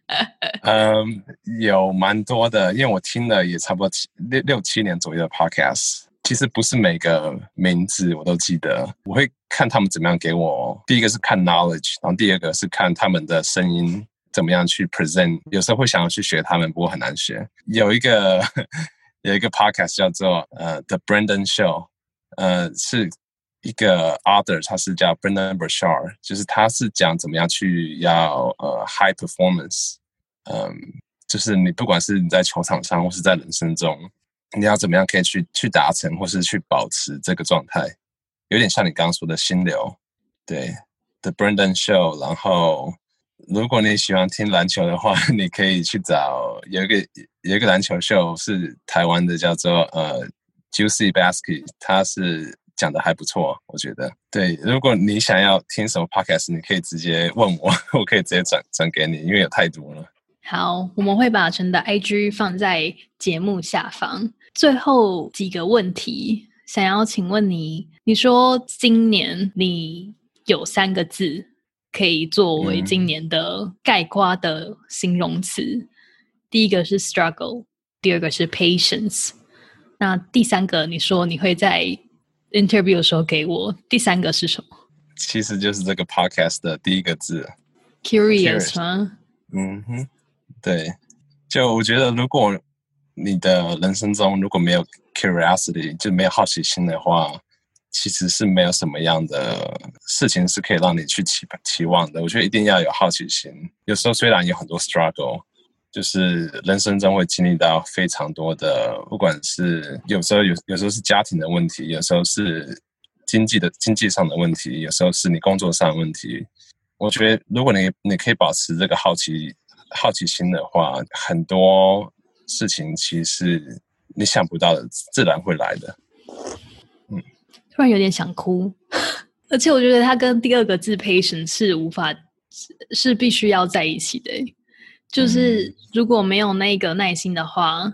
S1: 嗯，有蛮多的，因为我听了也差不多七六六七年左右的 Podcast。其实不是每个名字我都记得，我会看他们怎么样给我。第一个是看 knowledge，然后第二个是看他们的声音怎么样去 present。有时候会想要去学他们，不过很难学。有一个 有一个 podcast 叫做呃 The Brendan Show，呃是一个 author，他是叫 Brendan Burchard，就是他是讲怎么样去要呃 high performance，嗯，就是你不管是你在球场上或是在人生中。你要怎么样可以去去达成，或是去保持这个状态？有点像你刚刚说的心流，对，The Brendan Show。然后，如果你喜欢听篮球的话，你可以去找有一个有一个篮球秀是台湾的，叫做呃 Juicy Basket，他是讲的还不错，我觉得。对，如果你想要听什么 Podcast，你可以直接问我，我可以直接转转给你，因为有太多了。
S2: 好，我们会把陈的 IG 放在节目下方。最后几个问题，想要请问你，你说今年你有三个字可以作为今年的概括的形容词，第一个是 struggle，第二个是 patience，那第三个你说你会在 interview 的时候给我，第三个是什么？
S1: 其实就是这个 podcast 的第一个字
S2: ，curious 吗？
S1: 嗯哼。对，就我觉得，如果你的人生中如果没有 curiosity，就没有好奇心的话，其实是没有什么样的事情是可以让你去期期望的。我觉得一定要有好奇心。有时候虽然有很多 struggle，就是人生中会经历到非常多的，不管是有时候有有时候是家庭的问题，有时候是经济的经济上的问题，有时候是你工作上的问题。我觉得如果你你可以保持这个好奇。好奇心的话，很多事情其实你想不到的，自然会来的。
S2: 嗯，突然有点想哭，而且我觉得它跟第二个字 “patient” 是无法是是必须要在一起的。就是如果没有那个耐心的话，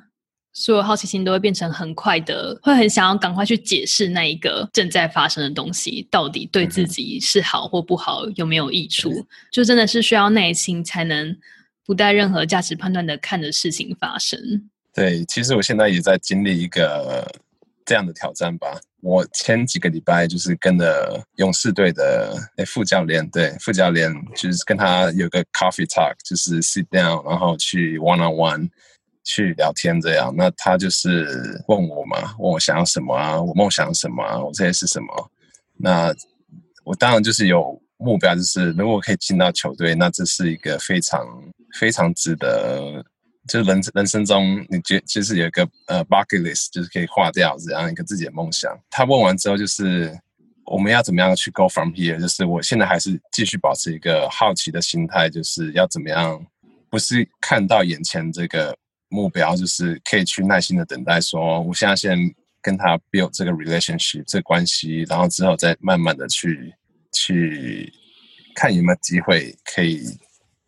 S2: 所有好奇心都会变成很快的，会很想要赶快去解释那一个正在发生的东西到底对自己是好或不好，有没有益处，就真的是需要耐心才能。不带任何价值判断的看着事情发生。
S1: 对，其实我现在也在经历一个这样的挑战吧。我前几个礼拜就是跟着勇士队的副教练，对副教练就是跟他有个 coffee talk，就是 sit down，然后去 one on one 去聊天这样。那他就是问我嘛，问我想要什么啊，我梦想什么啊，我这些是什么？那我当然就是有目标，就是如果可以进到球队，那这是一个非常。非常值得，就是人人生中，你觉就是有一个呃 bucket list，就是可以划掉这样一个自己的梦想。他问完之后，就是我们要怎么样去 go from here？就是我现在还是继续保持一个好奇的心态，就是要怎么样，不是看到眼前这个目标，就是可以去耐心的等待，说我现在先跟他 build 这个 relationship 这关系，然后之后再慢慢的去去看有没有机会可以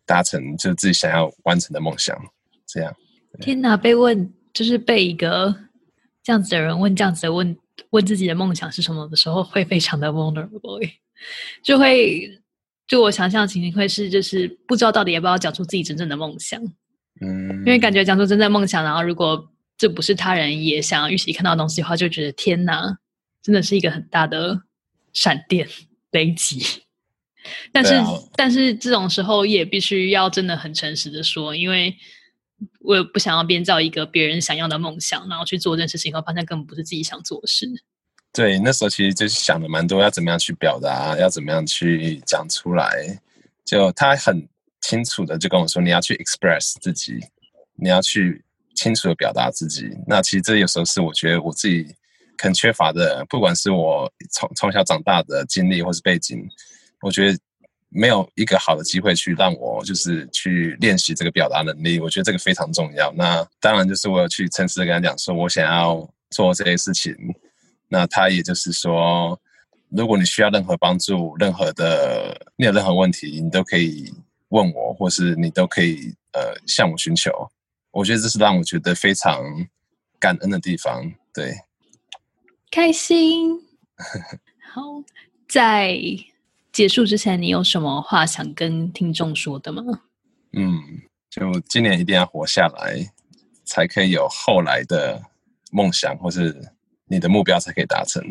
S1: 达成就自己想要完成的梦想。这样，
S2: 天哪，被问就是被一个这样子的人问这样子的问。问自己的梦想是什么的时候，会非常的 vulnerable，就会就我想象情形会是，就是不知道到底要不要讲出自己真正的梦想，
S1: 嗯，
S2: 因为感觉讲出真正梦想，然后如果这不是他人也想要预期看到的东西的话，就觉得天哪，真的是一个很大的闪电雷击。但是，但是这种时候也必须要真的很诚实的说，因为。我也不想要编造一个别人想要的梦想，然后去做这件事情，后发现根本不是自己想做的事。
S1: 对，那时候其实就是想的蛮多，要怎么样去表达，要怎么样去讲出来。就他很清楚的就跟我说，你要去 express 自己，你要去清楚的表达自己。那其实这有时候是我觉得我自己很缺乏的，不管是我从从小长大的经历或是背景，我觉得。没有一个好的机会去让我就是去练习这个表达能力，我觉得这个非常重要。那当然就是我有去诚实的跟他讲说，我想要做这些事情。那他也就是说，如果你需要任何帮助，任何的你有任何问题，你都可以问我，或是你都可以呃向我寻求。我觉得这是让我觉得非常感恩的地方。对，
S2: 开心。好，在。结束之前，你有什么话想跟听众说的吗？
S1: 嗯，就今年一定要活下来，才可以有后来的梦想，或是你的目标才可以达成。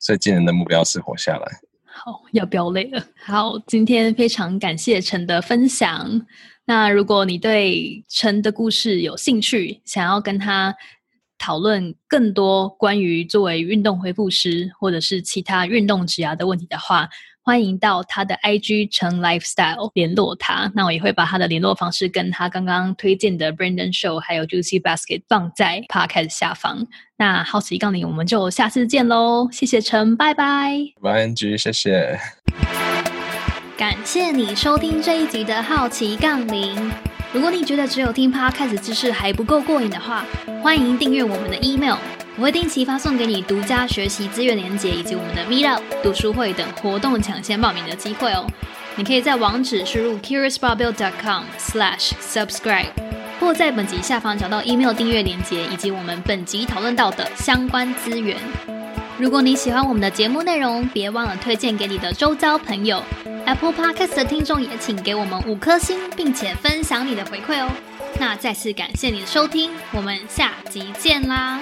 S1: 所以今年的目标是活下来。
S2: 好，要飙泪了。好，今天非常感谢陈的分享。那如果你对陈的故事有兴趣，想要跟他讨论更多关于作为运动恢复师或者是其他运动职涯的问题的话，欢迎到他的 IG 成 Lifestyle 联络他，那我也会把他的联络方式跟他刚刚推荐的 Brandon Show 还有 Juicy Basket 放在 Podcast 下方。那好奇杠铃，我们就下次见喽！谢谢陈，拜拜。
S1: 拜 NG，谢谢。
S2: 感谢你收听这一集的好奇杠铃。如果你觉得只有听 Podcast 知识还不够过瘾的话，欢迎订阅我们的 email。我会定期发送给你独家学习资源连接，以及我们的 Meetup 读书会等活动抢先报名的机会哦。你可以在网址输入 curiousbarbell.com/slash/subscribe，或在本集下方找到 email 订阅连接，以及我们本集讨论到的相关资源。如果你喜欢我们的节目内容，别忘了推荐给你的周遭朋友。Apple Podcast 的听众也请给我们五颗星，并且分享你的回馈哦。那再次感谢你的收听，我们下集见啦。